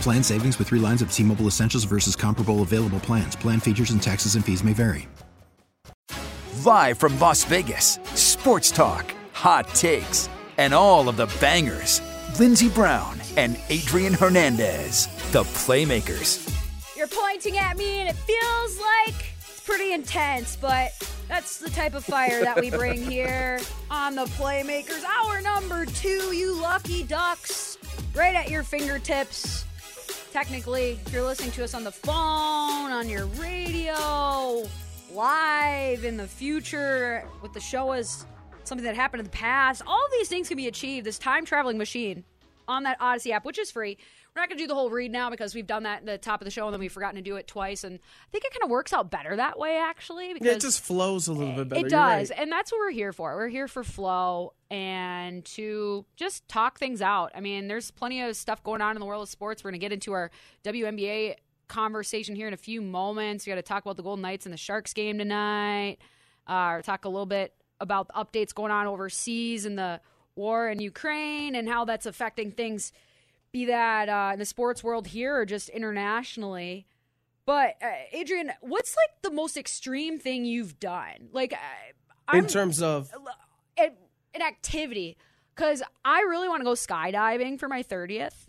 Plan savings with three lines of T Mobile Essentials versus comparable available plans. Plan features and taxes and fees may vary. Live from Las Vegas, sports talk, hot takes, and all of the bangers. Lindsey Brown and Adrian Hernandez, the Playmakers. You're pointing at me, and it feels like it's pretty intense, but that's the type of fire that we bring here on the Playmakers. Hour number two, you lucky ducks, right at your fingertips. Technically, if you're listening to us on the phone, on your radio, live in the future, with the show as something that happened in the past, all these things can be achieved. This time traveling machine on that Audacy app, which is free. We're not going to do the whole read now because we've done that at the top of the show and then we've forgotten to do it twice. And I think it kind of works out better that way, actually. Because Yeah, it just flows a little bit better. it does. right. And that's what we're here for. We're here for flow and to just talk things out. I mean, there's plenty of stuff going on in the world of sports. We're going to get into our WNBA conversation here in a few moments. We got to talk about the Golden Knights and the Sharks game tonight. Uh, talk a little bit about the updates going on overseas and the war in Ukraine and how that's affecting things, be that uh, in the sports world here or just internationally. But uh, Adrian, what's like the most extreme thing you've done? Like, uh, I'm, In terms of an an activity, because I really want to go skydiving for my thirtieth.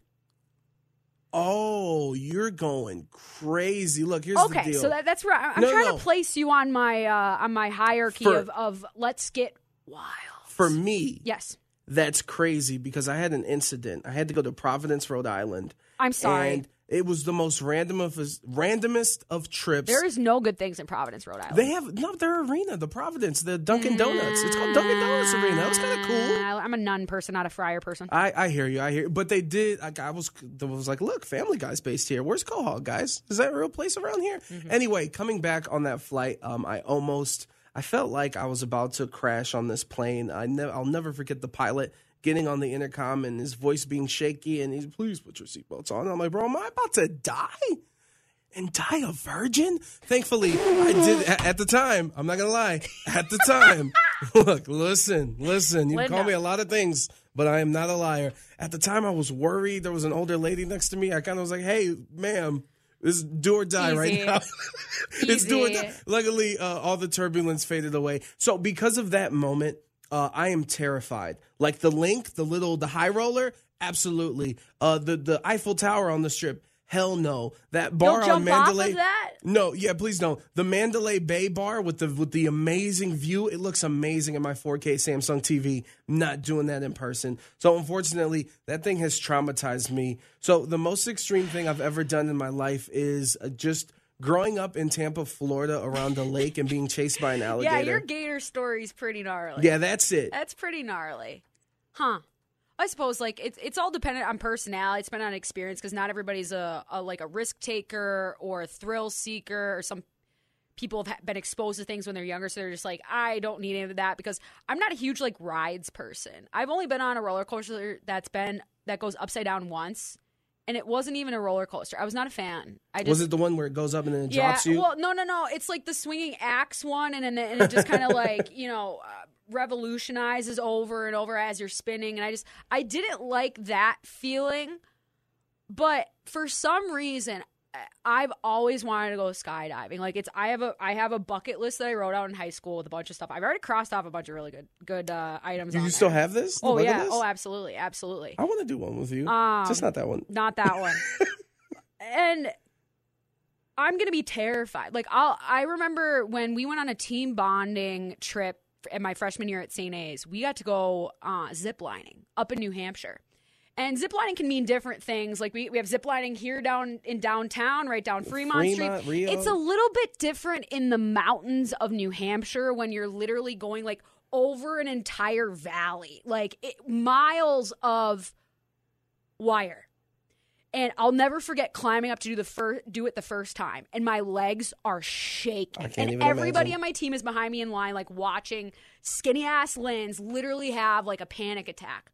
oh, you're going crazy. Look, here's the Okay, deal. so that, that's where I- I'm No, trying no. to place you on my uh, on my hierarchy For- of of let's get wild. For me, Yes, that's crazy because I had an incident. I had to go to Providence, Rhode Island. I'm sorry. And it was the most random of randomest of trips. there is no good things in Providence, Rhode Island. they have no their arena, the Providence, the Dunkin' Donuts. It's called Dunkin' Donuts Arena. That was kind of cool. I'm a nun person, not a friar person. I, I hear you. I hear, You. but they did. Like, I was, I was like, look, Family Guy's based here. Where's Quahog, guys? Is that a real place around here? Mm-hmm. Anyway, coming back on that flight, um, I almost, I felt like I was about to crash on this plane. I never, I'll never forget the pilot getting on the intercom and his voice being shaky, and he's, please put your seatbelts on. I'm like, bro, am I about to die? and die a virgin? Thankfully, I did at the time. I'm not gonna lie. At the time, look, listen, listen. You can call me a lot of things, but I am not a liar. At the time, I was worried. There was an older lady next to me. I kind of was like, "Hey, ma'am." This is do or die Easy. right now. it's do or die. Luckily, uh, all the turbulence faded away. So, because of that moment, uh, I am terrified. Like the link, the little, the high roller, absolutely. Uh, the the Eiffel Tower on the strip, hell no. That bar You'll on of Mandalay. that? No, yeah, please don't. The Mandalay Bay bar with the with the amazing view, it looks amazing in my 4K Samsung TV. Not doing that in person. So unfortunately, that thing has traumatized me. So the most extreme thing I've ever done in my life is uh, just growing up in Tampa, Florida, around a lake and being chased by an alligator. Yeah, your gator story's pretty gnarly. Yeah, that's it. That's pretty gnarly. Huh. I suppose like it's it's all dependent on personality. It's dependent on experience because not everybody's a, a like a risk taker or a thrill seeker or some people have been exposed to things when they're younger so they're just like I don't need any of that because I'm not a huge like rides person. I've only been on a roller coaster that's been that goes upside down once and it wasn't even a roller coaster. I was not a fan. I just Was it the one where it goes up and then it drops you? well, no, no, no. It's like the swinging axe one, and then and it just kind of like you know uh, revolutionizes over and over as you're spinning. And I just I didn't like that feeling, but for some reason I've always wanted to go skydiving. Like it's I have a I have a bucket list that I wrote out in high school with a bunch of stuff. I've already crossed off a bunch of really good good uh, items. Do on you there. still have this? Oh yeah. list? Oh, absolutely, absolutely. I want to do one with you. Um, Just not that one. Not that one. and I'm gonna be terrified. Like I'll I remember when we went on a team bonding trip in my freshman year at St. A's, we got to go uh, zip lining up in New Hampshire. And zip lining can mean different things. Like we, we have zip lining here down in downtown, right down Fremont, Fremont, Street. Rio. It's a little bit different in the mountains of New Hampshire when you're literally going like over an entire valley, like it, miles of wire. And I'll never forget climbing up to do the first do it the first time, and my legs are shaking. And everybody imagine. on my team is behind me in line, like watching skinny ass Lins literally have like a panic attack.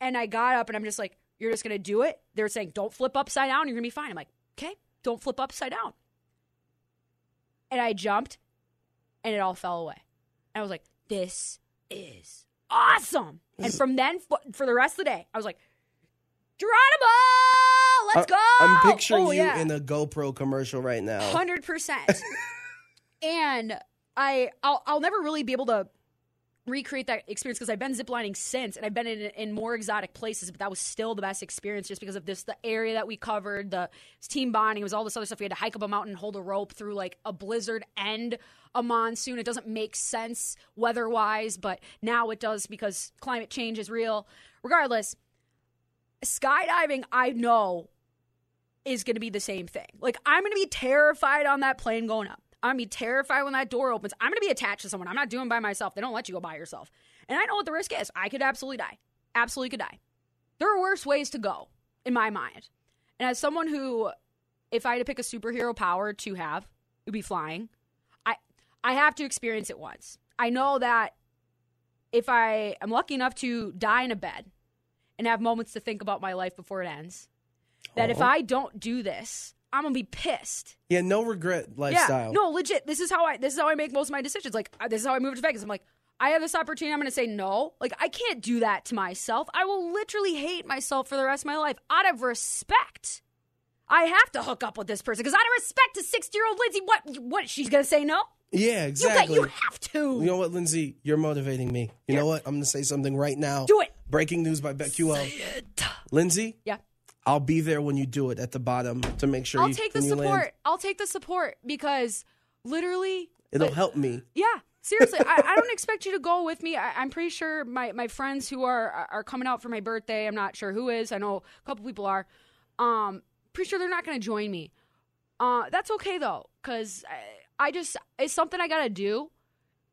And I got up and I'm just like, "You're just gonna do it." They're saying, "Don't flip upside down. You're gonna be fine." I'm like, "Okay, don't flip upside down." And I jumped, and it all fell away. And I was like, "This is awesome!" And from then for the rest of the day, I was like, "Geronimo, let's go!" I'm picturing Oh, you yeah. in a GoPro commercial right now. hundred percent. And I, I'll, I'll never really be able to recreate that experience because I've been ziplining since, and I've been in, in more exotic places, but that was still the best experience just because of this, the area that we covered, the team bonding, it was all this other stuff. We had to hike up a mountain, hold a rope through like a blizzard and a monsoon. It doesn't make sense weather wise, but now it does because climate change is real. Regardless, skydiving, I know is going to be the same thing. Like I'm going to be terrified on that plane going up. I'm going to be terrified when that door opens. I'm going to be attached to someone. I'm not doing by myself. They don't let you go by yourself. And I know what the risk is. I could absolutely die. Absolutely could die. There are worse ways to go in my mind. And as someone who if I had to pick a superhero power to have, it would be flying. I I have to experience it once. I know that if I am lucky enough to die in a bed and have moments to think about my life before it ends, that if Oh. I don't do this, I'm gonna be pissed. Yeah, no regret lifestyle. Yeah, no, legit. This is how I. This is how I make most of my decisions. Like uh, this is how I moved to Vegas. I'm like, I have this opportunity. I'm gonna say no. Like I can't do that to myself. I will literally hate myself for the rest of my life out of respect. I have to hook up with this person because out of respect to 60 year old Lindsay, what? What? She's gonna say no? Yeah, You exactly. got. You have to. You know what, Lindsay? You're motivating me. You know what? I'm to say something right now. Do it. Breaking news by BetQL. Lindsay, yeah. I'll be there when you do it at the bottom to make sure I'll you, take the you land, support. I'll take the support because literally it'll help me. Yeah, seriously, I, I don't expect you to go with me. I, I'm pretty sure my, my friends who are are coming out for my birthday. I'm not sure who is. I know a couple people are. Um, pretty sure they're not going to join me. Uh, that's okay though, because I, I just it's something I got to do,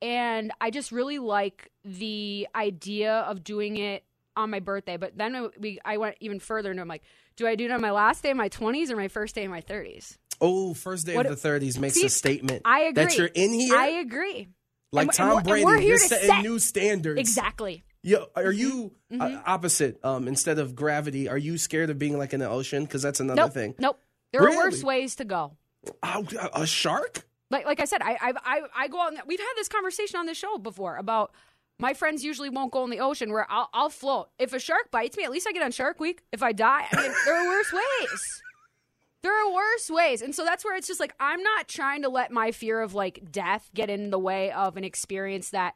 and I just really like the idea of doing it on my birthday. But then I- we I went even further, and I'm like, do I do it on my last day of my 20s or my first day of my 30s? Oh, first day What- of the 30s makes See, a statement. I agree. That you're in here. I agree. like and- and Tom and Brady. we're here you're to setting set- new standards. Exactly. Yo, are you Mm-hmm. uh, opposite? Um, instead of gravity, are you scared of being like in the ocean? Because that's another Nope. thing. Nope. There are worse ways to go. Oh, a shark? Like like I said, I I I, I go out. And, we've had this conversation on this show before about my friends usually won't go in the ocean where I'll, I'll float. If a shark bites me, at least I get on Shark Week. If I die, I mean, there are worse ways. There are worse ways. And so that's where it's just like I'm not trying to let my fear of like death get in the way of an experience that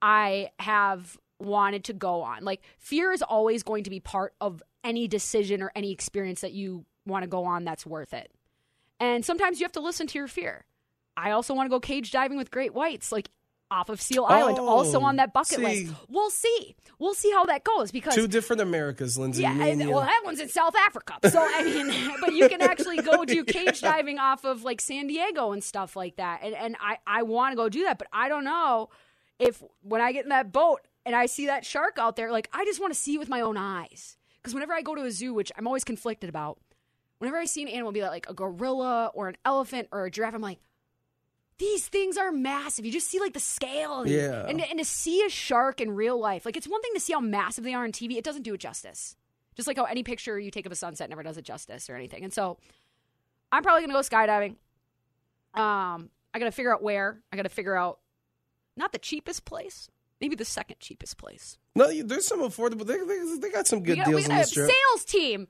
I have wanted to go on. Like fear is always going to be part of any decision or any experience that you want to go on that's worth it. And sometimes you have to listen to your fear. I also want to go cage diving with great whites, like off of Seal Island, also Oh, on that bucket see. list. We'll see. We'll see how that goes because Two different Americas, Lindsay. yeah, and well, that one's in South Africa. So I mean, but you can actually go do cage diving off of like San Diego and stuff like that. And and I I want to go do that, but I don't know if when I get in that boat and I see that shark out there, like I just want to see it with my own eyes. Because whenever I go to a zoo, which I'm always conflicted about, whenever I see an animal, be that like a gorilla or an elephant or a giraffe, I'm like. These things are massive. You just see like the scale, and, Yeah. and and to see a shark in real life, like it's one thing to see how massive they are on TV. It doesn't do it justice. Just like how any picture you take of a sunset never does it justice or anything. And so I'm probably gonna go skydiving. Um, I gotta figure out where. I gotta figure out not the cheapest place, maybe the second cheapest place. no, there's some affordable. They, they, they got some good got, deals got on this trip. sales team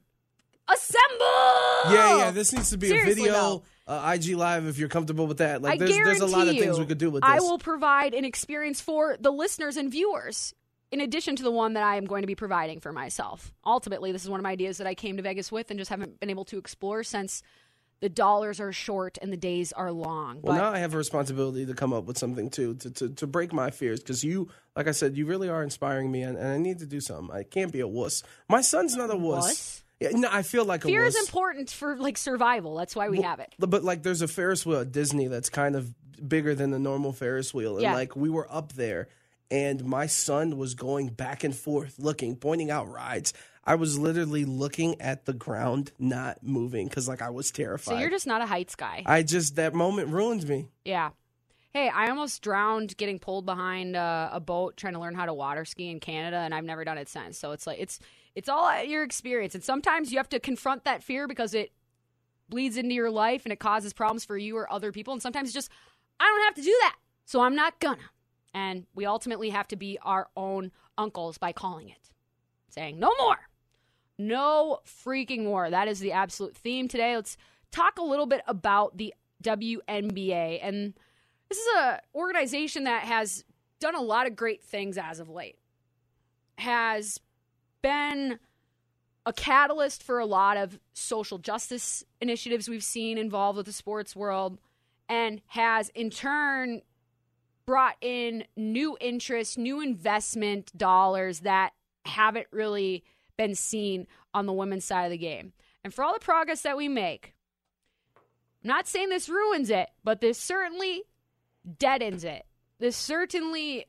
Assemble! Yeah, yeah. This needs to be Seriously, a video, though. uh, IG live if you're comfortable with that. Like, there's there's a lot of things we could do with this. I will provide an experience for the listeners and viewers in addition to the one that I am going to be providing for myself. Ultimately, this is one of my ideas that I came to Vegas with and just haven't been able to explore since the dollars are short and the days are long. Well, but now I have a responsibility to come up with something too to to, to break my fears because you, like I said, you really are inspiring me, and, and I need to do something. I can't be a wuss. My son's not a wuss. Wuss? Yeah, no, I feel like fear is important for like survival. That's why we have it. But like, there's a Ferris wheel at Disney that's kind of bigger than the normal Ferris wheel, and Yeah. like we were up there, and my son was going back and forth, looking, pointing out rides. I was literally looking at the ground, not moving, because like I was terrified. So you're just not a heights guy. I just that moment ruined me. Yeah. Hey, I almost drowned getting pulled behind uh, a boat trying to learn how to water ski in Canada, and I've never done it since. So it's like it's it's all your experience, and sometimes you have to confront that fear because it bleeds into your life and it causes problems for you or other people. And sometimes it's just I don't have to do that, so I'm not gonna. And we ultimately have to be our own uncles by calling it, saying no more, no freaking more. That is the absolute theme today. Let's talk a little bit about the WNBA and this is a organization that has done a lot of great things as of late. Has been a catalyst for a lot of social justice initiatives we've seen involved with the sports world and has in turn brought in new interest, new investment dollars that haven't really been seen on the women's side of the game. And for all the progress that we make, I'm not saying this ruins it, but this certainly deadens it. This certainly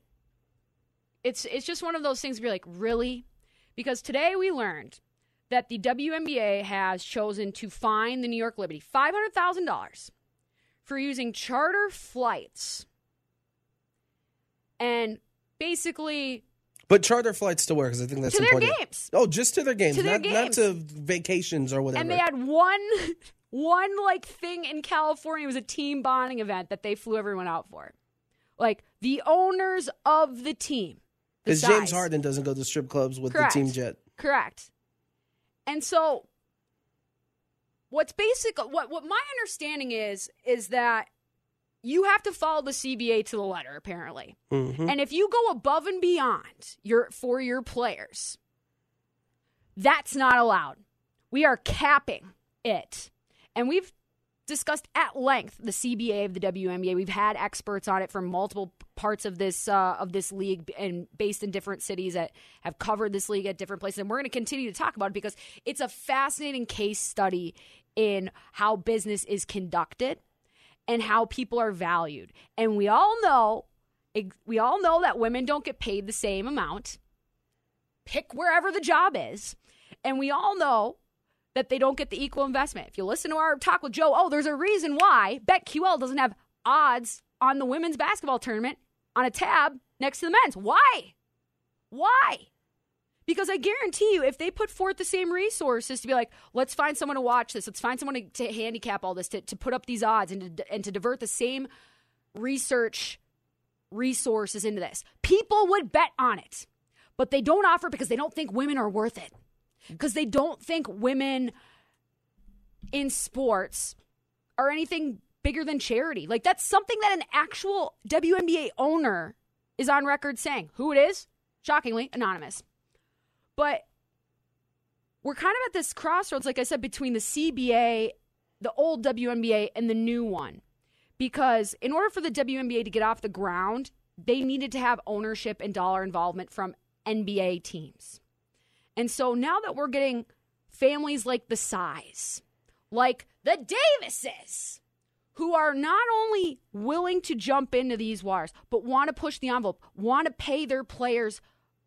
it's it's just one of those things where you're like, really? Because today we learned that the WNBA has chosen to fine the New York Liberty five hundred thousand dollars for using charter flights and basically But charter flights to where? Because I think that's to their important. games. Oh, just to their games, To their not, not to vacations or whatever. And they had one one like thing in California was a team bonding event that they flew everyone out for. Like the owners of the team. Because James. Harden doesn't go to strip clubs with Correct. the team jet. Correct. And so what's basic what what my understanding is is that you have to follow the CBA to the letter apparently. Mm-hmm. And if you go above and beyond your for your players, that's not allowed. We are capping it. And we've discussed at length the CBA of the WNBA. We've had experts on it from multiple parts of this uh, of this league and based in different cities that have covered this league at different places. And we're going to continue to talk about it because it's a fascinating case study in how business is conducted and how people are valued. And we all know we all know that women don't get paid the same amount. Pick wherever the job is. And we all know that they don't get the equal investment. If you listen to our talk with Joe, oh, there's a reason why BetQL doesn't have odds on the women's basketball tournament on a tab next to the men's. Why? Why? Because I guarantee you, if they put forth the same resources to be like, let's find someone to watch this, let's find someone to, to handicap all this, to, to put up these odds and to, and to divert the same research resources into this, people would bet on it. But they don't offer because they don't think women are worth it. Because they don't think women in sports are anything bigger than charity. Like that's something that an actual WNBA owner is on record saying. Who it is? Shockingly, anonymous. But we're kind of at this crossroads, like I said, between the CBA, the old WNBA, and the new one. Because in order for the WNBA to get off the ground, they needed to have ownership and dollar involvement from NBA teams. And so now that we're getting families like the Tsais, like the Davises, who are not only willing to jump into these waters, but want to push the envelope, want to pay their players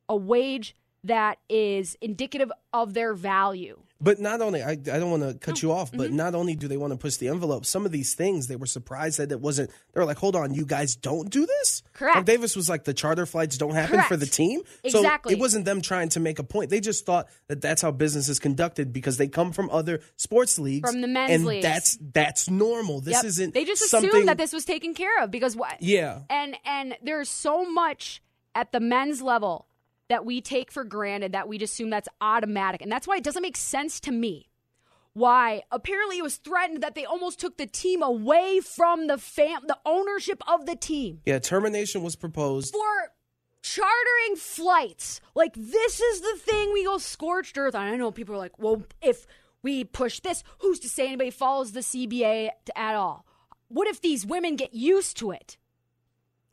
a wage that is indicative of their value. But not only, I, I don't want to cut you off, Mm-hmm. but not only do they want to push the envelope, some of these things they were surprised that it wasn't. They were like, hold on, you guys don't do this? Correct. Like Davis was like, the charter flights don't happen for the team. Exactly. So it wasn't them trying to make a point. They just thought that that's how business is conducted because they come from other sports leagues. From the men's and leagues. that's that's normal. This Yep. isn't They just something, assumed that this was taken care of because what? Yeah. And and there's so much at the men's level that we take for granted that we just assume that's automatic, and that's why it doesn't make sense to me why apparently it was threatened that they almost took the team away from the fam the ownership of the team Yeah, termination was proposed. for chartering flights. Like this is the thing we go scorched earth on. I know people are like, well, if we push this, who's to say anybody follows the CBA at all? What if these women get used to it?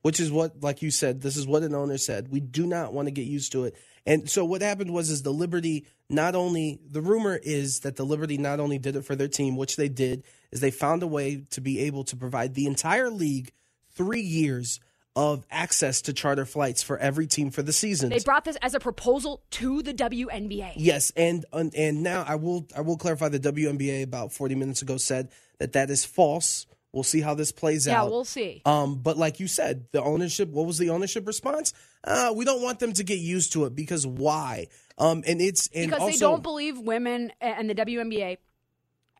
Which is what like you said this is what an owner said we do not want to get used to it and so what happened was is the liberty not only the rumor is that the liberty not only did it for their team which they did is they found a way to be able to provide the entire league three years of access to charter flights for every team for the season They brought this as a proposal to the WNBA. Yes, and and and now I will I will clarify the WNBA about 40 minutes ago said that that is false. We'll see how this plays Yeah, out. Yeah, we'll see. Um, but like you said, the ownership. What was the ownership response? Uh, we don't want them to get used to it because why? Um, and it's and because also they don't believe women and the WNBA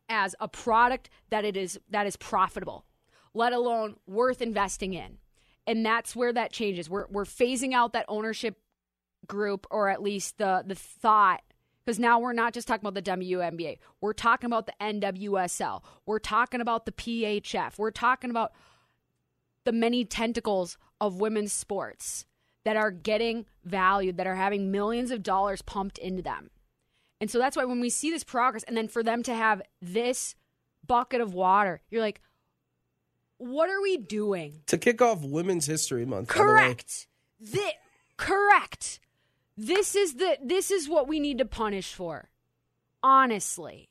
as a product that it is that is profitable, let alone worth investing in. And that's where that changes. We're we're phasing out that ownership group or at least the the thought because now we're not just talking about the WNBA. We're talking about the NWSL. We're talking about the PHF. We're talking about the many tentacles of women's sports that are getting valued, that are having millions of dollars pumped into them. And so that's why when we see this progress, and then for them to have this bucket of water, you're like, what are we doing? to kick off Women's History Month. Correct. the. Correct. This is the this is what we need to punish for. Honestly.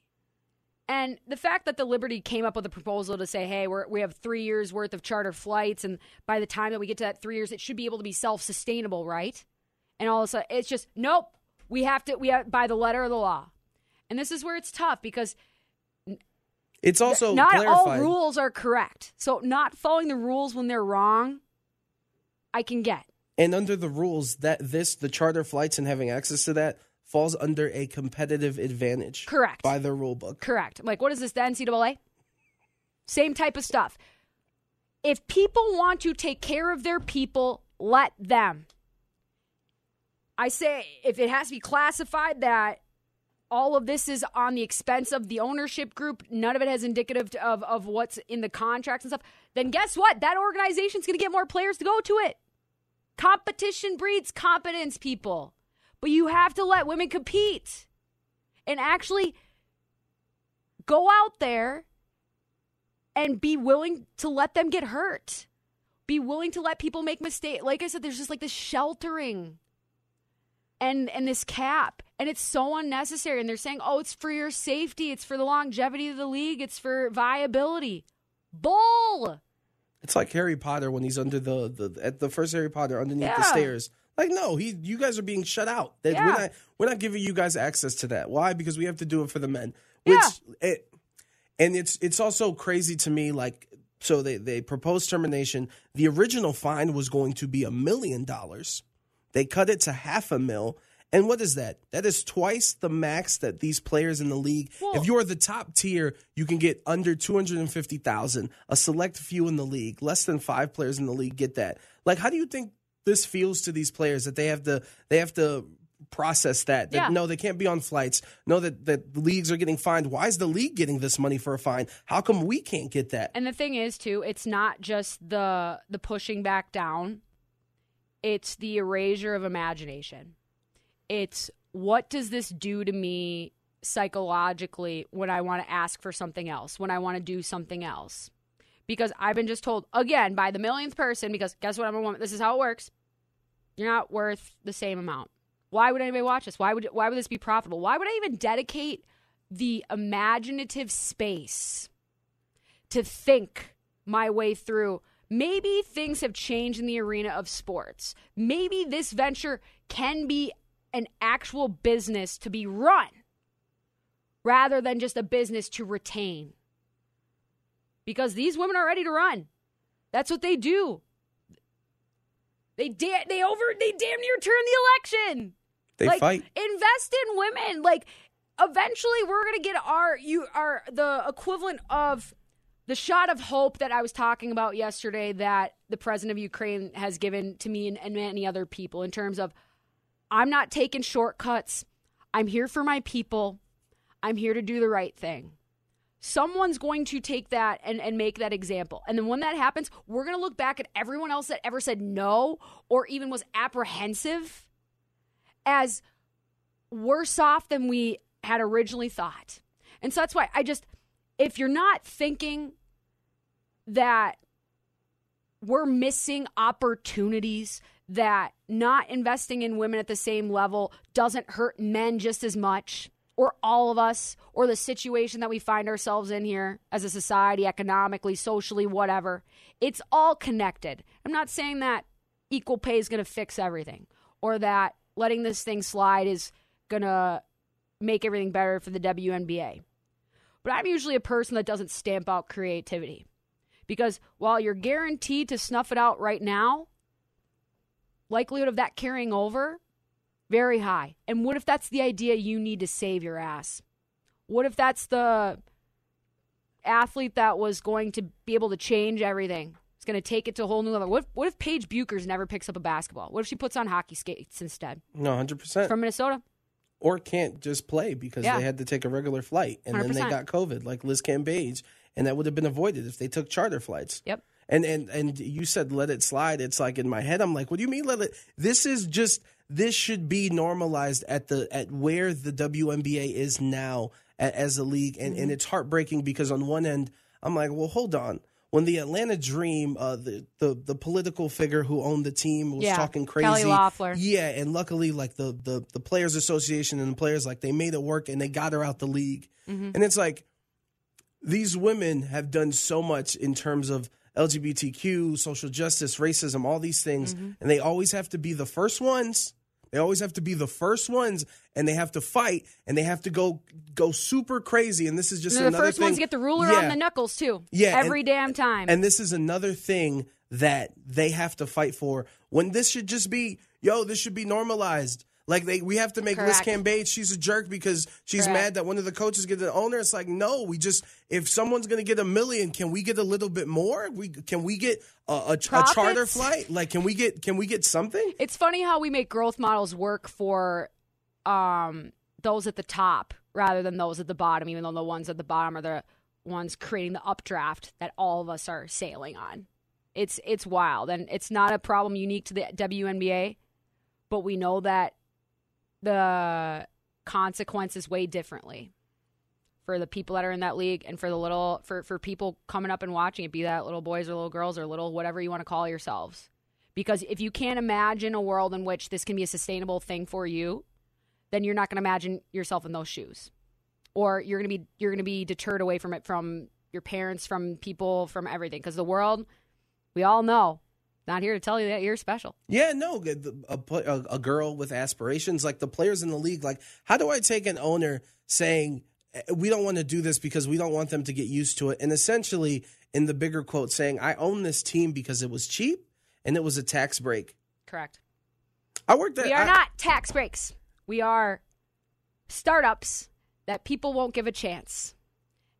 And the fact that the Liberty came up with a proposal to say, hey, we're, we have three years worth of charter flights, and by the time that we get to that three years, it should be able to be self sustainable, right? And all of a sudden, it's just, nope, we have to, we have by the letter of the law. And this is where it's tough because It's also not all rules are correct. So not following the rules when they're wrong, I can get. And under the rules, that this the charter flights and having access to that falls under a competitive advantage. Correct. By the rule book. Correct. Like, what is this, the NCAA? Same type of stuff. If people want to take care of their people, let them. I say if it has to be classified that all of this is on the expense of the ownership group, none of it has indicative of, of what's in the contracts and stuff, then guess what? That organization's going to get more players to go to it. Competition breeds competence, people. But you have to let women compete and actually go out there and be willing to let them get hurt. Be willing to let people make mistakes. Like I said, there's just like this sheltering and and this cap. And it's so unnecessary. And they're saying, oh, it's for your safety, it's for the longevity of the league, it's for viability. Bull. It's like Harry Potter when he's under the, the at the first Harry Potter underneath the stairs. Like, no, he you guys are being shut out. That Yeah. we're not we're not giving you guys access to that. Why? Because we have to do it for the men. Which it, and it's it's also crazy to me, like so they, they proposed termination. The original fine was going to be a million dollars. They cut it to half a mil. And what is that? That is twice the max that these players in the league. Well- if you're the top tier, you can get under two hundred and fifty thousand. A select few in the league, less than five players in the league, get that. Like, how do you think this feels to these players that they have to they have to process that? That Yeah. no, they can't be on flights. No, that that the leagues are getting fined. Why is the league getting this money for a fine? How come we can't get that? And the thing is, too, it's not just the the pushing back down. It's the erasure of imagination. It's what does this do to me psychologically when I want to ask for something else, when I want to do something else. Because I've been just told again by the millionth person, because guess what, I'm a woman. This is how it works. You're not worth the same amount. Why would anybody watch this? Why would why would this be profitable? Why would I even dedicate the imaginative space to think my way through. Maybe things have changed in the arena of sports. Maybe this venture can be an actual business to be run rather than just a business to retain. Because these women are ready to run. That's what they do. They da- they over they damn near turn the election They like, fight. Invest in women. Like eventually we're gonna get our you are the equivalent of the shot of hope that I was talking about yesterday that the president of Ukraine has given to me and, and many other people in terms of I'm not taking shortcuts. I'm here for my people. I'm here to do the right thing. Someone's going to take that and, and make that example. And then when that happens, we're going to look back at everyone else that ever said no or even was apprehensive as worse off than we had originally thought. And so that's why I just, if you're not thinking that we're missing opportunities, that not investing in women at the same level doesn't hurt men just as much, or all of us, or the situation that we find ourselves in here as a society, economically, socially, whatever. It's all connected. I'm not saying that equal pay is going to fix everything, or that letting this thing slide is going to make everything better for the WNBA. But I'm usually a person that doesn't stamp out creativity. Because while you're guaranteed to snuff it out right now, likelihood of that carrying over very high. And what if that's the idea you need to save your ass? What if that's the athlete that was going to be able to change everything? It's going to take it to a whole new level. What if, what if Paige Bueckers never picks up a basketball? What if she puts on hockey skates instead? No, hundred percent. From Minnesota? Or can't just play because Yeah. they had to take a regular flight and then they got COVID, like Liz Cambage, and that would have been avoided if they took charter flights. Yep. And and and you said let it slide. It's like in my head, I'm like, what do you mean let it? This is just this should be normalized at the at where the WNBA is now as a league, and Mm-hmm. and it's heartbreaking because on one end, I'm like, well, hold on. When the Atlanta Dream, uh, the, the the political figure who owned the team was Yeah, talking crazy, Kelly Loeffler. yeah, and luckily, like the the the players' association and the players, like they made it work and they got her out the league. Mm-hmm. And it's like these women have done so much in terms of LGBTQ, social justice, racism, all these things, Mm-hmm. and they always have to be the first ones. They always have to be the first ones, and they have to fight, and they have to go go super crazy. And this is just And the first thing. ones get the ruler Yeah. on the knuckles, too. Yeah, and- Every damn time. And this is another thing that they have to fight for when this should just be, yo, this should be normalized. Like they, we have to make Liz Correct. Cambage. She's a jerk because she's Correct. mad that one of the coaches get the owner. It's like no, we just if someone's gonna get a million, can we get a little bit more? We can we get a, a, a charter flight? Like can we get can we get something? It's funny how we make growth models work for um, those at the top rather than those at the bottom, even though the ones at the bottom are the ones creating the updraft that all of us are sailing on. It's it's wild, and it's not a problem unique to the WNBA, but we know that the consequences way differently for the people that are in that league and for the little for for people coming up and watching it, be that little boys or little girls or little whatever you want to call yourselves. Because if you can't imagine a world in which this can be a sustainable thing for you, then you're not going to imagine yourself in those shoes. Or you're going to be you're going to be deterred away from it from your parents, from people, from everything because the world we all know not here to tell you that you're special. Yeah, no, a, a, a girl with aspirations, like the players in the league, like how do I take an owner saying "Eh, we don't want to do this because we don't want them to get used to it, and essentially in the bigger quote saying I own this team because it was cheap and it was a tax break. Correct. I worked at We are I- not tax breaks. We are startups that people won't give a chance.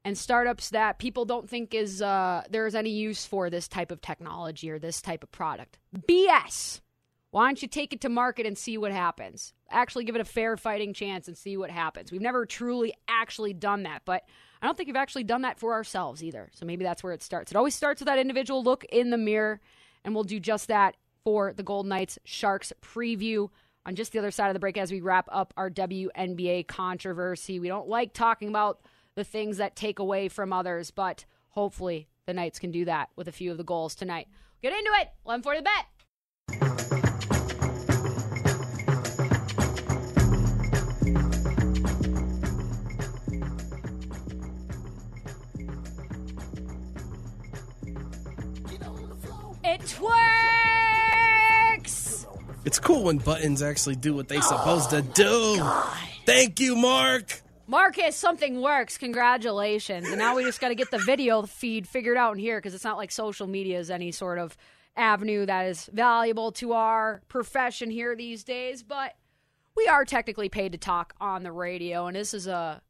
And startups that people don't think is uh, there is any use for this type of technology or this type of product. BS. Why don't you take it to market and see what happens? Actually, give it a fair fighting chance and see what happens. We've never truly actually done that, but I don't think we've actually done that for ourselves either. So maybe that's where it starts. It always starts with that individual look in the mirror, and we'll do just that for the Golden Knights Sharks preview on just the other side of the break as we wrap up our WNBA controversy. We don't like talking about the things that take away from others, but hopefully the Knights can do that with a few of the goals tonight. Get into it. 11 for the bet. It works. It's cool when buttons actually do what they're supposed to do. Thank you, Mark. Marcus, something works. Congratulations. And now we just got to get the video feed figured out in here because it's not like social media is any sort of avenue that is valuable to our profession here these days. But we are technically paid to talk on the radio, and this is a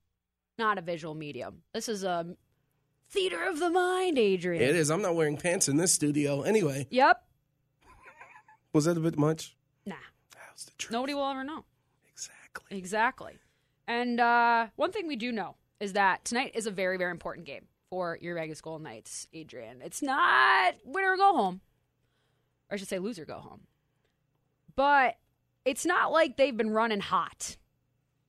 not a visual medium. This is a theater of the mind, Adrian. It is. I'm not wearing pants in this studio. Anyway, Yep. was that a bit much? Nah. That's the truth. Nobody will ever know. Exactly. Exactly. And uh, one thing we do know is that tonight is a very, very important game for your Vegas Golden Knights, Adrian. It's not winner go home, or I should say loser go home. But it's not like they've been running hot.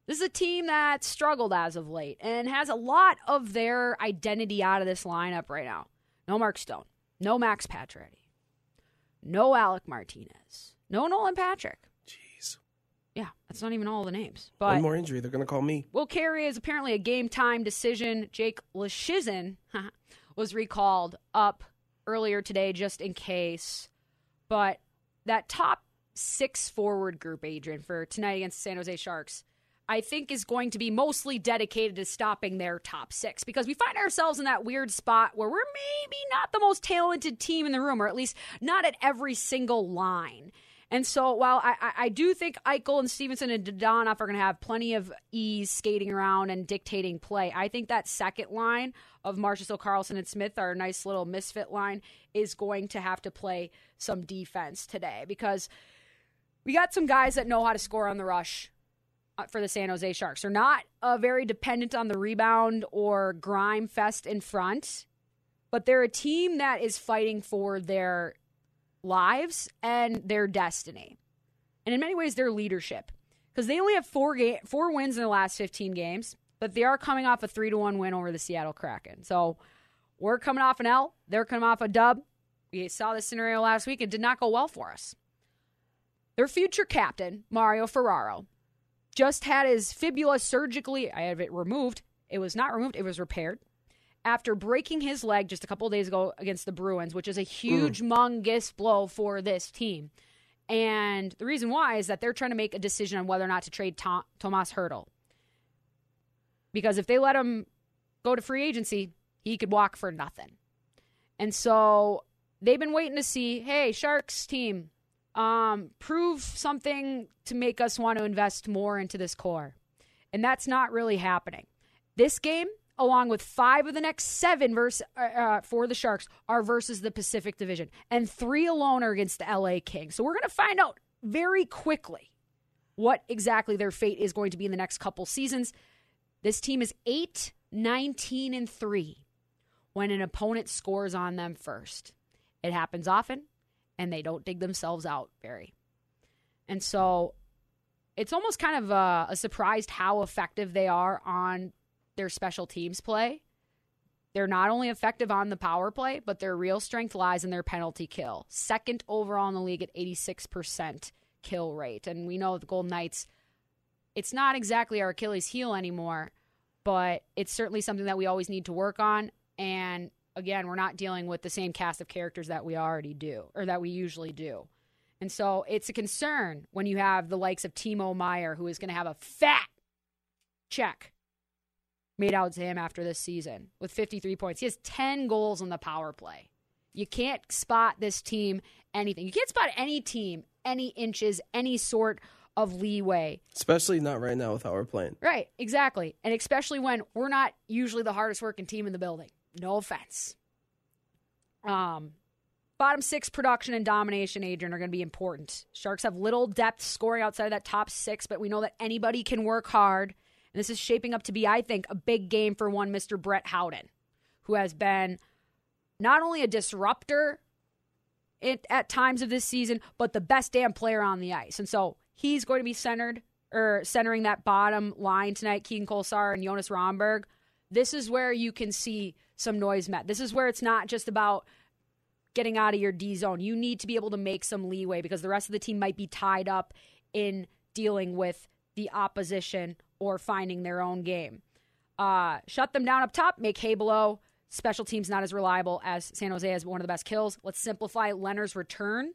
This is a team that struggled as of late and has a lot of their identity out of this lineup right now. No Mark Stone, no Max Pacioretty, no Alec Martinez, no Nolan Patrick. Yeah, that's not even all the names. But One more injury, they're going to call me. Will Carrier is apparently a game time decision. Jake Leschyshyn was recalled up earlier today just in case. But that top six forward group, Adrian, for tonight against the San Jose Sharks, I think is going to be mostly dedicated to stopping their top six because we find ourselves in that weird spot where we're maybe not the most talented team in the room, or at least not at every single line. And so while I, I, I do think Eichel and Stephenson and Dadonov are going to have plenty of ease skating around and dictating play, I think that second line of Marchessault, Karlsson, and Smith, our nice little misfit line, is going to have to play some defense today because we got some guys that know how to score on the rush uh, for the San Jose Sharks. They're not uh, very dependent on the rebound or grime fest in front, but they're a team that is fighting for their lives and their destiny. And in many ways, their leadership. Because they only have four, ga- four wins in the last 15 games, but they are coming off a 3 to 1 win over the Seattle Kraken. So we're coming off an L. They're coming off a dub. We saw this scenario last week. It did not go well for us. Their future captain, Mario Ferraro, just had his fibula surgically, I have it removed. It was not removed, it was repaired after breaking his leg just a couple days ago against the Bruins, which is a huge, mm. humongous blow for this team. And the reason why is that they're trying to make a decision on whether or not to trade Tom- Tomas Hertl. Because if they let him go to free agency, he could walk for nothing. And so they've been waiting to see, hey, Sharks team, um, prove something to make us want to invest more into this core. And that's not really happening. This game, along with five of the next seven verse, uh, uh, for the Sharks, are versus the Pacific Division, and three alone are against the LA Kings. So we're going to find out very quickly what exactly their fate is going to be in the next couple seasons. This team is 8, 19, and 3 when an opponent scores on them first. It happens often, and they don't dig themselves out very. And so it's almost kind of a, a surprised how effective they are on their special teams play. They're not only effective on the power play, but their real strength lies in their penalty kill. Second overall in the league at 86% kill rate. And we know the Golden Knights, it's not exactly our Achilles heel anymore, but it's certainly something that we always need to work on. And again, we're not dealing with the same cast of characters that we already do or that we usually do. And so it's a concern when you have the likes of Timo Meier, who is going to have a fat check made out to him after this season with 53 points. He has 10 goals on the power play. You can't spot this team anything. You can't spot any team any inches, any sort of leeway. Especially not right now with how we're playing. Right, exactly. And especially when we're not usually the hardest working team in the building. No offense. Um, bottom six production and domination, Adrian, are going to be important. Sharks have little depth scoring outside of that top six, but we know that anybody can work hard and this is shaping up to be, I think, a big game for one Mr. Brett Howden, who has been not only a disruptor it, at times of this season, but the best damn player on the ice. And so he's going to be centered or centering that bottom line tonight, Keegan Kolesar and Jonas Rondbjerg. This is where you can see some noise met. This is where it's not just about getting out of your D zone. You need to be able to make some leeway because the rest of the team might be tied up in dealing with the opposition or finding their own game. Uh, shut them down up top, make hay below. Special teams not as reliable as San Jose has one of the best kills. Let's simplify Lehner's return,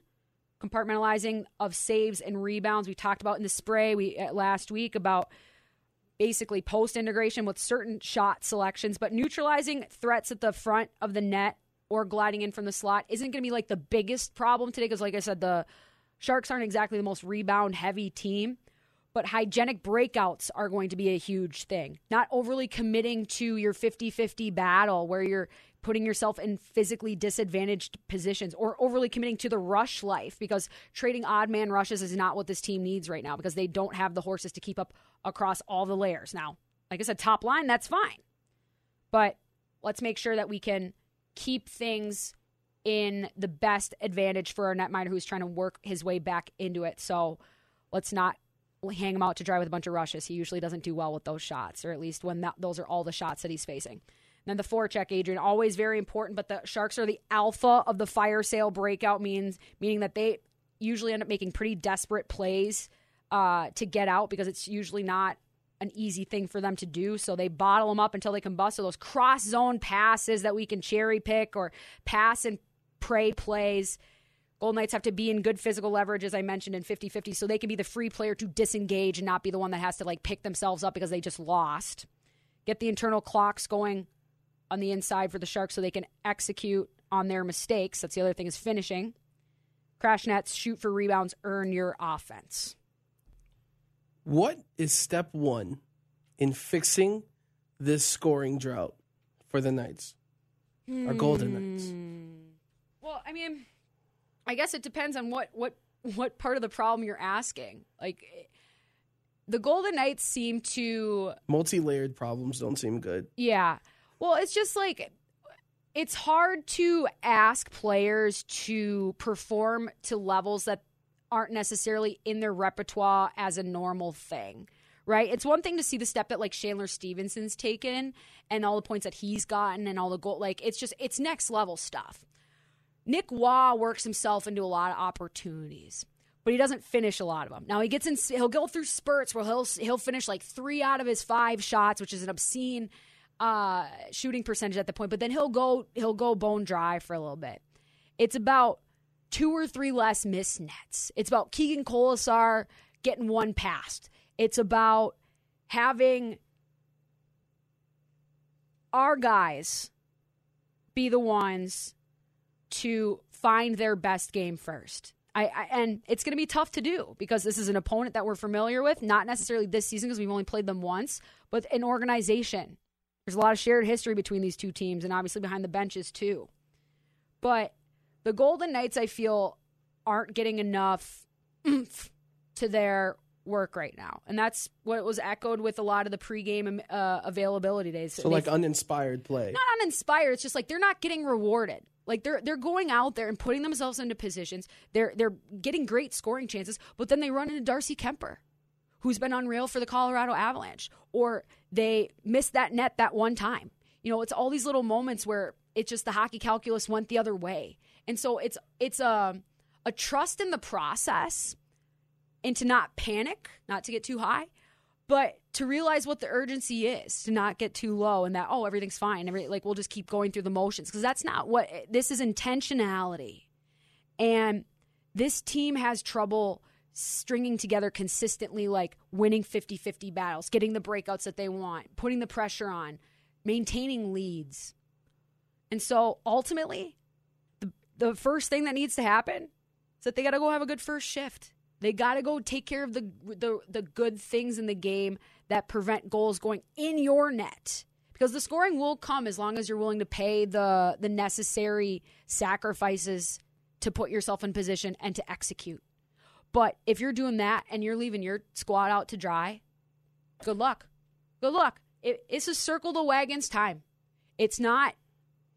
compartmentalizing of saves and rebounds. We talked about in the spray we uh, last week about basically post integration with certain shot selections, but neutralizing threats at the front of the net or gliding in from the slot isn't going to be like the biggest problem today because, like I said, the Sharks aren't exactly the most rebound heavy team but hygienic breakouts are going to be a huge thing. Not overly committing to your 50 50 battle where you're putting yourself in physically disadvantaged positions or overly committing to the rush life because trading odd man rushes is not what this team needs right now because they don't have the horses to keep up across all the layers. Now, like I said, top line, that's fine. But let's make sure that we can keep things in the best advantage for our netminder who's trying to work his way back into it. So let's not hang him out to dry with a bunch of rushes. He usually doesn't do well with those shots, or at least when that, those are all the shots that he's facing. And then the forecheck, Adrian, always very important. But the Sharks are the alpha of the fire sale breakout, means meaning that they usually end up making pretty desperate plays uh, to get out because it's usually not an easy thing for them to do. So they bottle them up until they can bust. So those cross zone passes that we can cherry pick or pass and pray plays. Golden Knights have to be in good physical leverage, as I mentioned, in 50 50, so they can be the free player to disengage and not be the one that has to like pick themselves up because they just lost. Get the internal clocks going on the inside for the Sharks so they can execute on their mistakes. That's the other thing is finishing. Crash nets, shoot for rebounds, earn your offense. What is step one in fixing this scoring drought for the Knights? Our Golden Knights. Hmm. Well, I mean, I guess it depends on what what what part of the problem you're asking. Like the Golden Knights seem to Multi layered problems don't seem good. yeah. Well, it's just like it's hard to ask players to perform to levels that aren't necessarily in their repertoire as a normal thing. Right? It's one thing to see the step that like Chandler Stephenson's taken and all the points that he's gotten and all the goal like it's just it's next level stuff. Nick Waugh works himself into a lot of opportunities, but he doesn't finish a lot of them. Now he gets in, he'll go through spurts where he'll he'll finish like three out of his five shots, which is an obscene uh, shooting percentage at the point. But then he'll go he'll go bone dry for a little bit. It's about two or three less missed nets. It's about Keegan Kolesar getting one past. It's about having our guys be the ones to find their best game first. I, I and it's going to be tough to do because this is an opponent that we're familiar with, not necessarily this season because we've only played them once, but an organization. There's a lot of shared history between these two teams and obviously behind the benches too. But the Golden Knights, I feel, aren't getting enough to their work right now, and that's what was echoed with a lot of the pregame uh, availability days. So, like uninspired play. not uninspired. It's just like they're not getting rewarded. Like they're they're going out there and putting themselves into positions. They're they're getting great scoring chances, but then they run into Darcy Kuemper, who's been unreal for the Colorado Avalanche, or they miss that net that one time. You know, it's all these little moments where it's just the hockey calculus went the other way, and so it's it's a a trust in the process, and to not panic, not to get too high, but to realize what the urgency is to not get too low and that oh everything's fine. Every, like we'll just keep going through the motions. Because that's not what this is intentionality. And this team has trouble stringing together consistently like winning 50-50 battles getting the breakouts that they want putting the pressure on maintaining leads. And so ultimately the, the first thing that needs to happen is that they got to go have a good first shift they got to go take care of the, the the good things in the game that prevent goals going in your net. Because the scoring will come as long as you're willing to pay the the necessary sacrifices to put yourself in position and to execute. But if you're doing that and you're leaving your squad out to dry, good luck. Good luck. It, it's a circle the wagons time. It's not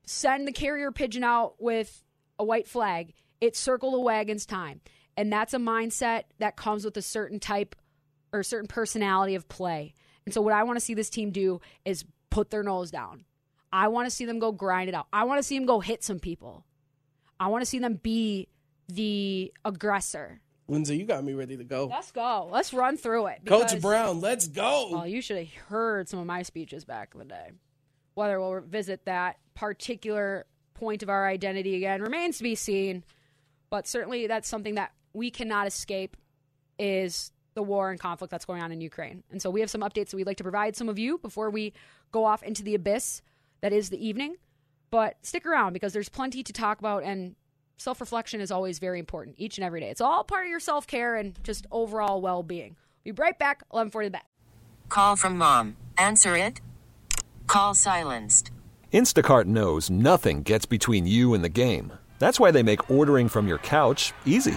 send the carrier pigeon out with a white flag. It's circle the wagons time. And that's a mindset that comes with a certain type or certain personality of play. And so, what I want to see this team do is put their nose down. I want to see them go grind it out. I want to see them go hit some people. I want to see them be the aggressor. Lindsay, you got me ready to go. Let's go. Let's run through it. Coach Brown, let's go. Oh, you should have heard some of my speeches back in the day. Whether we'll revisit that particular point of our identity again remains to be seen. But certainly, that's something that we cannot escape is the war and conflict that's going on in Ukraine. And so we have some updates that we'd like to provide some of you before we go off into the abyss that is the evening. But stick around because there's plenty to talk about and self reflection is always very important each and every day. It's all part of your self care and just overall well being. Be right back. 1140 the bet. Call from mom. Answer it. Call silenced. Instacart knows nothing gets between you and the game. That's why they make ordering from your couch easy.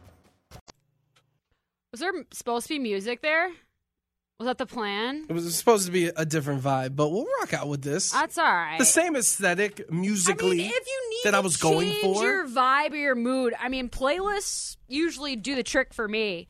There supposed to be music there? Was that the plan? It was supposed to be a different vibe, but we'll rock out with this. That's all right. the same aesthetic musically I mean, if you need that I was going for. your vibe or your mood, I mean, playlists usually do the trick for me.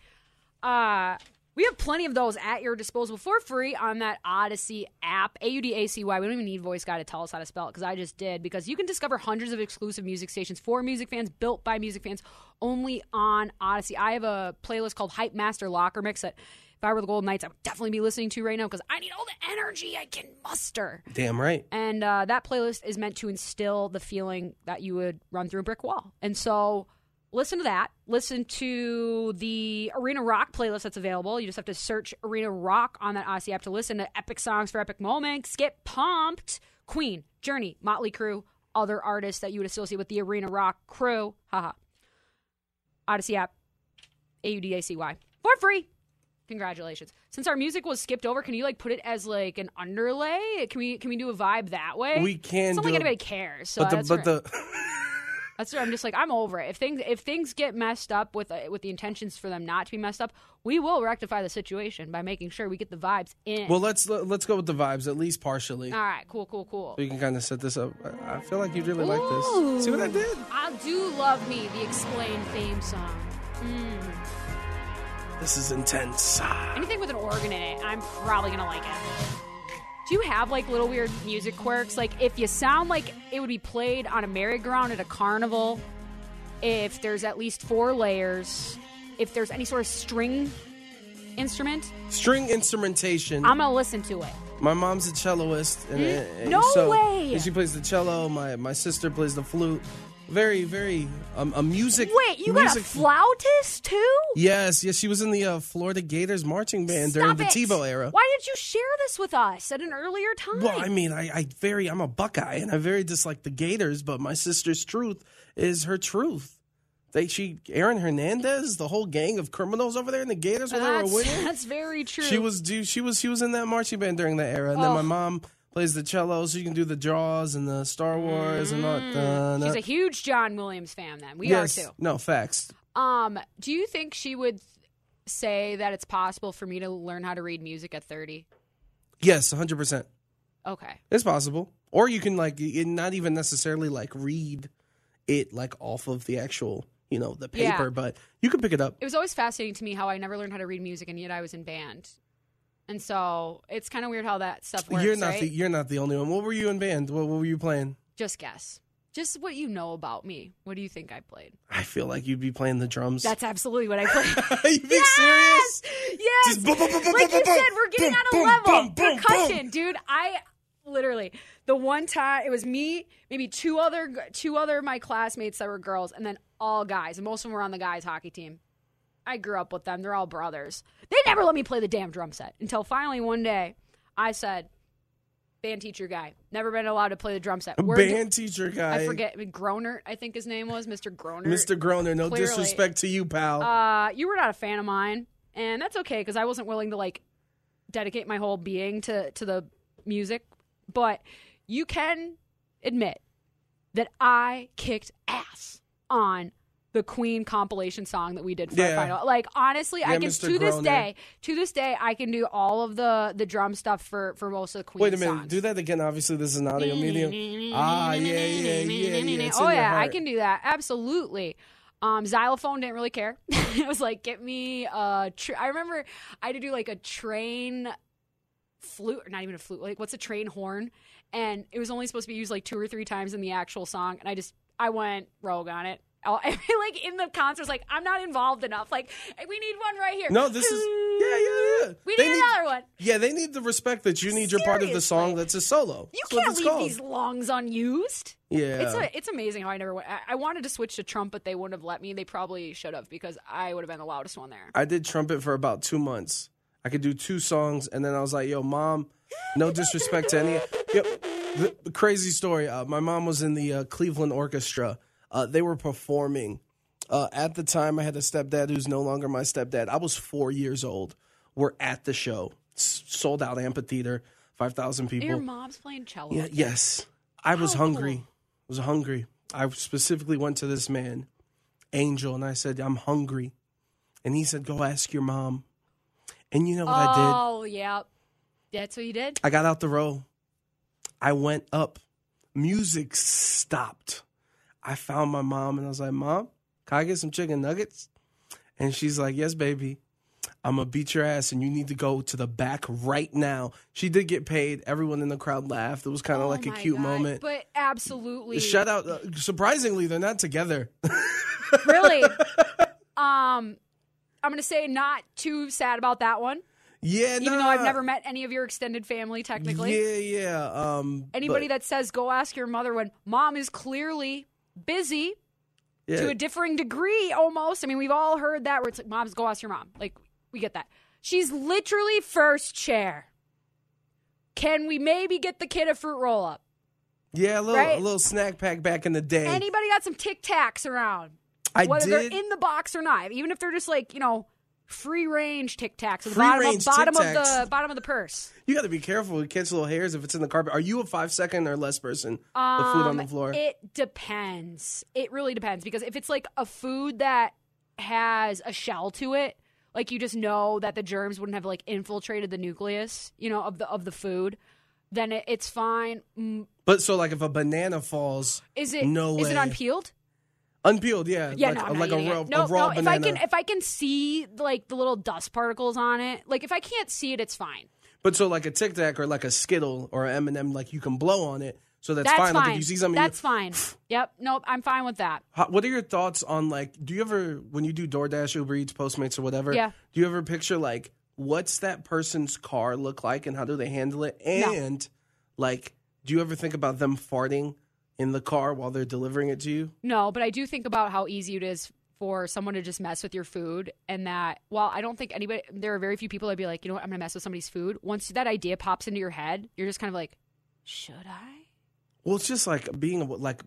Uh, we have plenty of those at your disposal for free on that Audacy app. A U D A C Y. We don't even need Voice Guy to tell us how to spell it because I just did. Because you can discover hundreds of exclusive music stations for music fans, built by music fans, only on Audacy. I have a playlist called Hype Master Locker Mix that. If I were the Golden Knights, I would definitely be listening to right now because I need all the energy I can muster. Damn right. And uh, that playlist is meant to instill the feeling that you would run through a brick wall. And so listen to that. Listen to the Arena Rock playlist that's available. You just have to search Arena Rock on that Audacy app to listen to epic songs for epic moments. Get pumped. Queen, Journey, Motley Crue, other artists that you would associate with the Arena Rock crew. Haha. Audacy app, A U D A C Y, for free. Congratulations. Since our music was skipped over, can you like put it as like an underlay? Can we can we do a vibe that way? We can It's not like anybody cares. So but the but right. the That's where I'm just like I'm over it. If things if things get messed up with uh, with the intentions for them not to be messed up, we will rectify the situation by making sure we get the vibes in. well, let's let's go with the vibes at least partially. all right, cool, cool, cool. We can kind of set this up. I I feel like you really like this. See what I did? I do love me the explained theme song. Mm. This is intense. Anything with an organ in it, I'm probably gonna like it. Do you have like little weird music quirks? Like if you sound like it would be played on a merry-go-round at a carnival, if there's at least four layers, if there's any sort of string instrument, String instrumentation. I'm gonna listen to it. my mom's a celloist. And, and No so, way! and she plays the cello. My my sister plays the flute. Very very um, a music. Wait, you got a flautist too? Yes, yes. She was in the uh, Florida Gators marching band during Stop the it. Tebow era. Why didn't you share this with us at an earlier time? Well, I mean, I, I very, I'm a Buckeye, and I very dislike the Gators. But my sister's truth is her truth. They, she, Aaron Hernandez, the whole gang of criminals over there in the Gators when they were winning. that's very true. She was, do she was, she was in that marching band during that era, and then Oh. my mom plays the cello, so you can do the Jaws and the Star Wars and all. Uh, She's a huge John Williams fan. Then we yes, are too. no facts. Um, do you think she would say that it's possible for me to learn how to read music at 30? Yes, 100%. Okay. It's possible. Or you can like not even necessarily like read it like off of the actual, you know, the Yeah. paper, but you can pick it up. It was always fascinating to me how I never learned how to read music and yet I was in band. And so it's kind of weird how that stuff works. you're not right? the you're not the only one. What were you in band? What, what were you playing? Just guess. Just what you know about me. What do you think I played? I feel like you'd be playing the drums. That's absolutely what I played. you being serious? Yes. Just boom, boom, boom, like you said, we're getting on a level. Percussion, dude. I literally the one time it was me, maybe two other two other of my classmates that were girls, and then all guys. And most of them were on the guys' hockey team. I grew up with them. They're all brothers. They never let me play the damn drum set until finally one day I said, "Band teacher guy, never been allowed to play the drum set." We're do- band teacher guy. I forget Groner. I think his name was Mr. Groner. Mr. Groner, no Clearly. disrespect to you, pal. Uh, you were not a fan of mine, and that's okay because I wasn't willing to like dedicate my whole being to to the music. But you can admit that I kicked ass on the Queen compilation song that we did for Yeah. our final. Like honestly, I can Mr. to this day, to this day, I can do all of the the drum stuff for for most of the Queen. Wait a minute. songs. Do that again. Obviously, this is an audio medium. Ah, yeah, yeah, yeah, yeah. It's oh yeah, I can do that absolutely. Um, xylophone didn't really care. it was like, get me a. Tr- I remember I had to do like a train flute, or not even a flute. Like, what's a train horn? And it was only supposed to be used like two or three times in the actual song. And I just, I went rogue on it. I like in the concerts, like, I'm not involved enough. Like, we need one right here. No, this is yeah, yeah, yeah. We They need another one. Yeah, they need the respect that you need your part of the song that's a solo. You That's can't leave called. these lungs unused. Yeah. It's a, it's amazing how I never went. I, I wanted to switch to trumpet. But they wouldn't have let me. They probably should have because I would have been the loudest one there. I did trumpet for about two months. I could do two songs, and then I was like, "Yo, mom, no disrespect to any." Yep, the, the crazy story. Uh, my mom was in the uh, Cleveland Orchestra. Uh, they were performing. Uh, at the time, I had a stepdad who's no longer my stepdad. I was four years old. We're at the show, S- sold out amphitheater, five thousand people. Your mom's playing cello. Yeah, yes. I was How hungry. cool. I was hungry. I specifically went to this man, Angel, and I said, I'm hungry. And he said, Go ask your mom. And you know what I did? Oh, yeah. That's what you did? I got out the row. I went up. Music stopped. I found my mom and I was like, Mom, can I get some chicken nuggets? And she's like, Yes, baby. I'm gonna beat your ass and you need to go to the back right now. She did get paid. Everyone in the crowd laughed. It was kind of like a Oh cute God. moment. But absolutely. Shout out. Uh, surprisingly, they're not together. Really? um, I'm to say not too sad about that one. yeah, Even though I've never met any of your extended family, technically. Yeah, yeah. Um, Anybody but- that says go ask your mother when mom is clearly busy yeah. to a differing degree almost. I mean, we've all heard that where it's like, mom's go ask your mom. Like, we get that. She's literally first chair. Can we maybe get the kid a fruit roll up? yeah, a little, right? a little snack pack back in the day. Anybody got some Tic Tacs around? I Whether did. they're in the box or not, even if they're just like you know free range Tic Tacs at the bottom, of, bottom of the bottom of the purse. you got to be careful with kids' little hairs if it's in the carpet. Are you a five second or less person? the food on the Um, floor. It depends. It really depends because if it's like a food that has a shell to it, like you just know that the germs wouldn't have like infiltrated the nucleus, you know, of the of the food, then it, it's fine. Mm, but so, like, if a banana falls, Is it No is it unpeeled? Unpeeled, yeah, Yeah, like, no, I'm like not a raw, it. No, a raw no. If. I can, if I can see like the little dust particles on it, like if I can't see it, it's fine. but so, like a Tic Tac or like a Skittle or an M and m like you can blow on it, so that's, That's fine. fine. Like if you see something, That's fine. Yep. Nope. I'm fine with that. How, what are your thoughts on like? Do you ever, when you do DoorDash, Uber Eats, Postmates, or whatever? Yeah. Do you ever picture like what's that person's car look like and how do they handle it? No. And like, do you ever think about them farting in the car while they're delivering it to you? No, but I do think about how easy it is for someone to just mess with your food, and that while I don't think anybody, there are very few people that'd be like, you know what, I'm gonna mess with somebody's food. Once that idea pops into your head, you're just kind of like, should I? Well, it's just like being like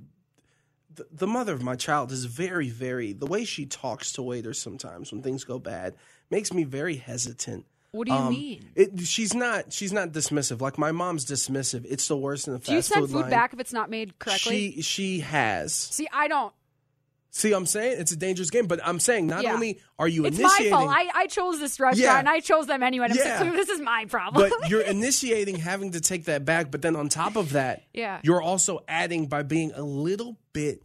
the, the mother of my child is very, very the way she talks to waiters sometimes when things go bad makes me very hesitant. What do you Um, mean? It, she's not. She's not dismissive. Like my mom's dismissive. It's the worst in the fast food Do you send food line. back if it's not made correctly? She she has. See, I don't. See, I'm saying it's a dangerous game, but I'm saying not Yeah. only are you It's initiating, my fault. I, I chose this restaurant Yeah. and I chose them anyway. I'm Yeah. this is my problem. but you're initiating having to take that back. But then on top of that, Yeah. you're also adding by being a little bit,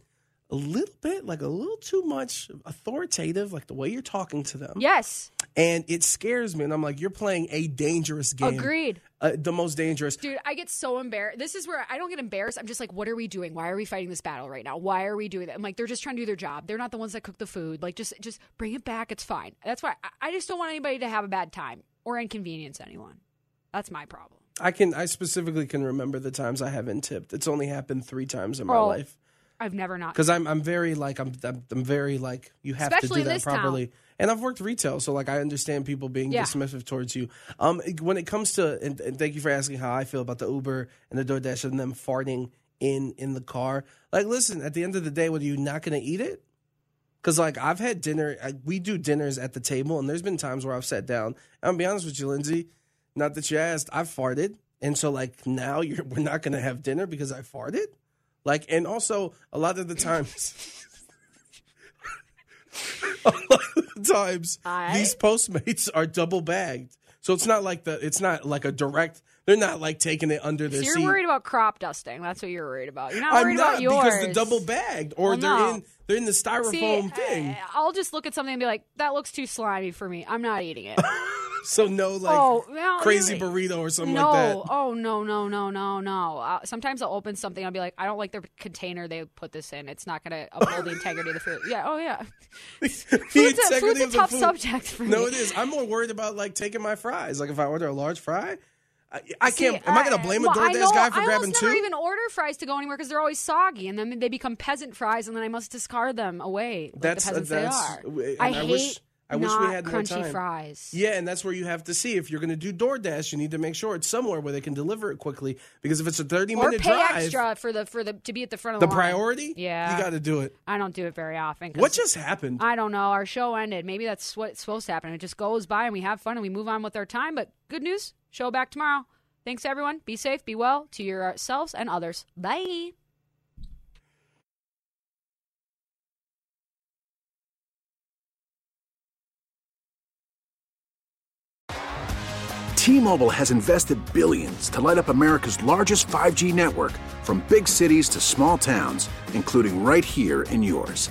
a little bit, like a little too much authoritative, like the way you're talking to them. yes. And it scares me. And I'm like, you're playing a dangerous game. Agreed. Uh, the most dangerous. Dude, I get so embarrassed. This is where I don't get embarrassed. I'm just like, what are we doing? Why are we fighting this battle right now? Why are we doing that? I'm like, they're just trying to do their job. They're not the ones that cook the food. Like, just just bring it back. It's fine. That's why I, I just don't want anybody to have a bad time or inconvenience anyone. That's my problem. I can, I specifically can remember the times I haven't tipped. It's only happened three times in my Oh, life. I've never not. because I'm I'm very like I'm I'm, I'm very like you have Especially to do that this town. properly. And I've worked retail, so like I understand people being Yeah. dismissive towards you. Um, when it comes to and, and thank you for asking how I feel about the Uber and the DoorDash and them farting in in the car. Like, listen, at the end of the day, whether you're not going to eat it, because like I've had dinner, I, we do dinners at the table, and there's been times where I've sat down. And I'll be honest with you, Lindsay. Not that you asked, I've farted, and so like now you're we're not going to have dinner because I farted. Like, and also a lot of the times, a lot of the times I- these Postmates are double bagged, so it's not like the it's not like a direct. They're not like taking it under So their you're seat. worried about crop dusting. That's what you're worried about. You're not I'm worried not about yours. because the double bagged or Well, they're no. in they're in the styrofoam See, thing. I'll just look at something and be like, that looks too slimy for me. I'm not eating it. so no like oh, no, crazy burrito or something no. like that. Oh, no, no, no, no, no. Uh, sometimes I'll open something. I'll be like, I don't like the container they put this in. It's not going to uphold the integrity of the food. Yeah. Oh, yeah. the Food's a, food's a tough food. subject for me. No, it is. I'm more worried about like taking my fries. Like if I order a large fry, I, I See, can't. Am I going to blame a well, I DoorDash know- guy for I grabbing two? never even order fries to go anywhere because they're always soggy, and then they become peasant fries, and then I must discard them away. Like That's- the that's- uh, they are. I, I hate wish- I wish we had more crunchy time. fries. Yeah, and that's where you have to see if you're going to do DoorDash, you need to make sure it's somewhere where they can deliver it quickly. Because if it's a 30 Or minute pay drive, extra for the for the to be at the front of the the, priority, Yeah, you got to do it. I don't do it very often. What just happened? I don't know. Our show ended. Maybe that's what's supposed to happen. It just goes by and we have fun and we move on with our time. But good news, show back tomorrow. Thanks everyone. Be safe, be well to yourselves and others. Bye. T-Mobile has invested billions to light up America's largest 5G network from big cities to small towns, including right here in yours.